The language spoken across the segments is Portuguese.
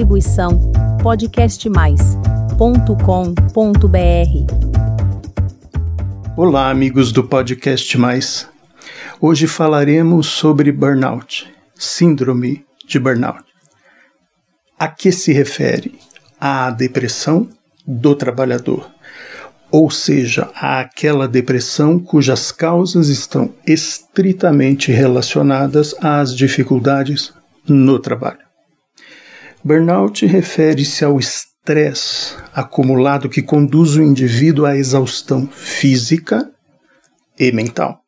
Distribuição podcastmais.com.br. Olá, amigos do Podcast Mais. Hoje falaremos sobre burnout, síndrome de burnout. A que se refere? À depressão do trabalhador, ou seja, àquela depressão cujas causas estão estritamente relacionadas às dificuldades no trabalho. Burnout refere-se ao estresse acumulado que conduz o indivíduo à exaustão física e mental.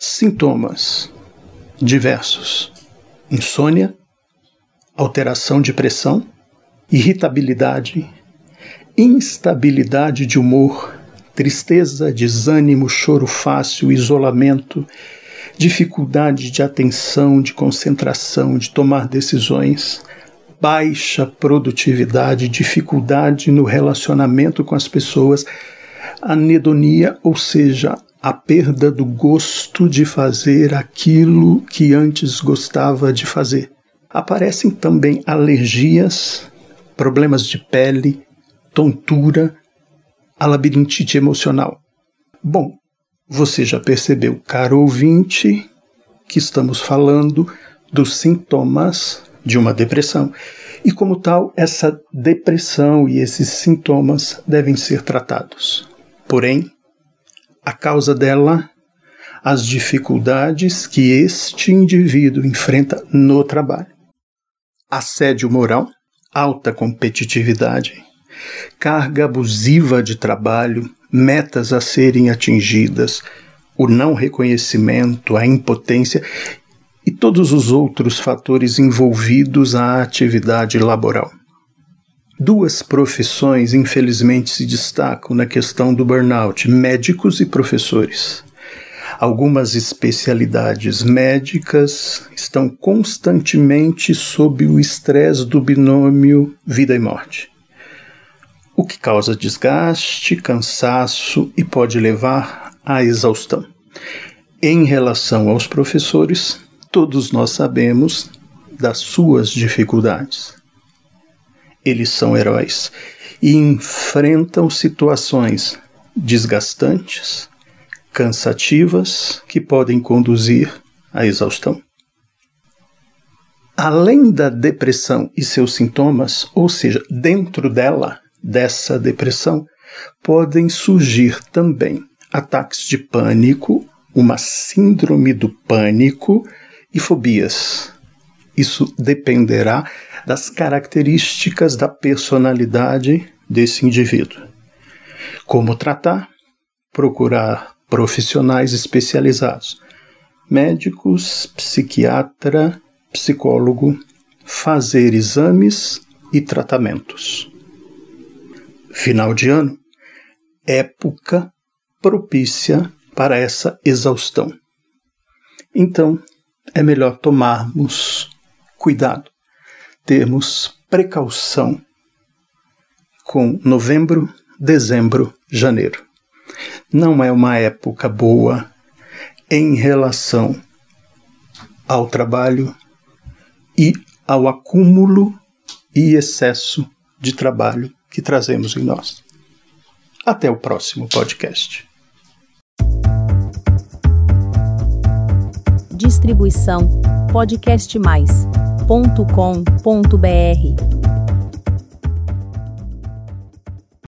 Sintomas diversos: insônia, alteração de pressão, irritabilidade, instabilidade de humor, tristeza, desânimo, choro fácil, isolamento, dificuldade de atenção, de concentração, de tomar decisões, baixa produtividade, dificuldade no relacionamento com as pessoas, anedonia, ou seja, a perda do gosto de fazer aquilo que antes gostava de fazer. Aparecem também alergias, problemas de pele, tontura, a labirintite emocional. Bom, você já percebeu, caro ouvinte, que estamos falando dos sintomas de uma depressão. E, como tal, essa depressão e esses sintomas devem ser tratados. Porém, a causa dela, as dificuldades que este indivíduo enfrenta no trabalho. Assédio moral, alta competitividade, carga abusiva de trabalho, metas a serem atingidas, o não reconhecimento, a impotência e todos os outros fatores envolvidos à atividade laboral. Duas profissões, infelizmente, se destacam na questão do burnout: médicos e professores. Algumas especialidades médicas estão constantemente sob o estresse do binômio vida e morte o que causa desgaste, cansaço e pode levar à exaustão. Em relação aos professores, todos nós sabemos das suas dificuldades. Eles são heróis e enfrentam situações desgastantes, cansativas, que podem conduzir à exaustão. Além da depressão e seus sintomas, ou seja, dentro dela, dessa depressão, podem surgir também ataques de pânico, uma síndrome do pânico e fobias. Isso dependerá das características da personalidade desse indivíduo. Como tratar? Procurar profissionais especializados, médicos, psiquiatra, psicólogo, fazer exames e tratamentos final de ano, época propícia para essa exaustão. Então, é melhor tomarmos cuidado, termos precaução com novembro, dezembro, janeiro. Não é uma época boa em relação ao trabalho e ao acúmulo e excesso de trabalho que trazemos em nós. Até o próximo podcast. Distribuição podcastmais.com.br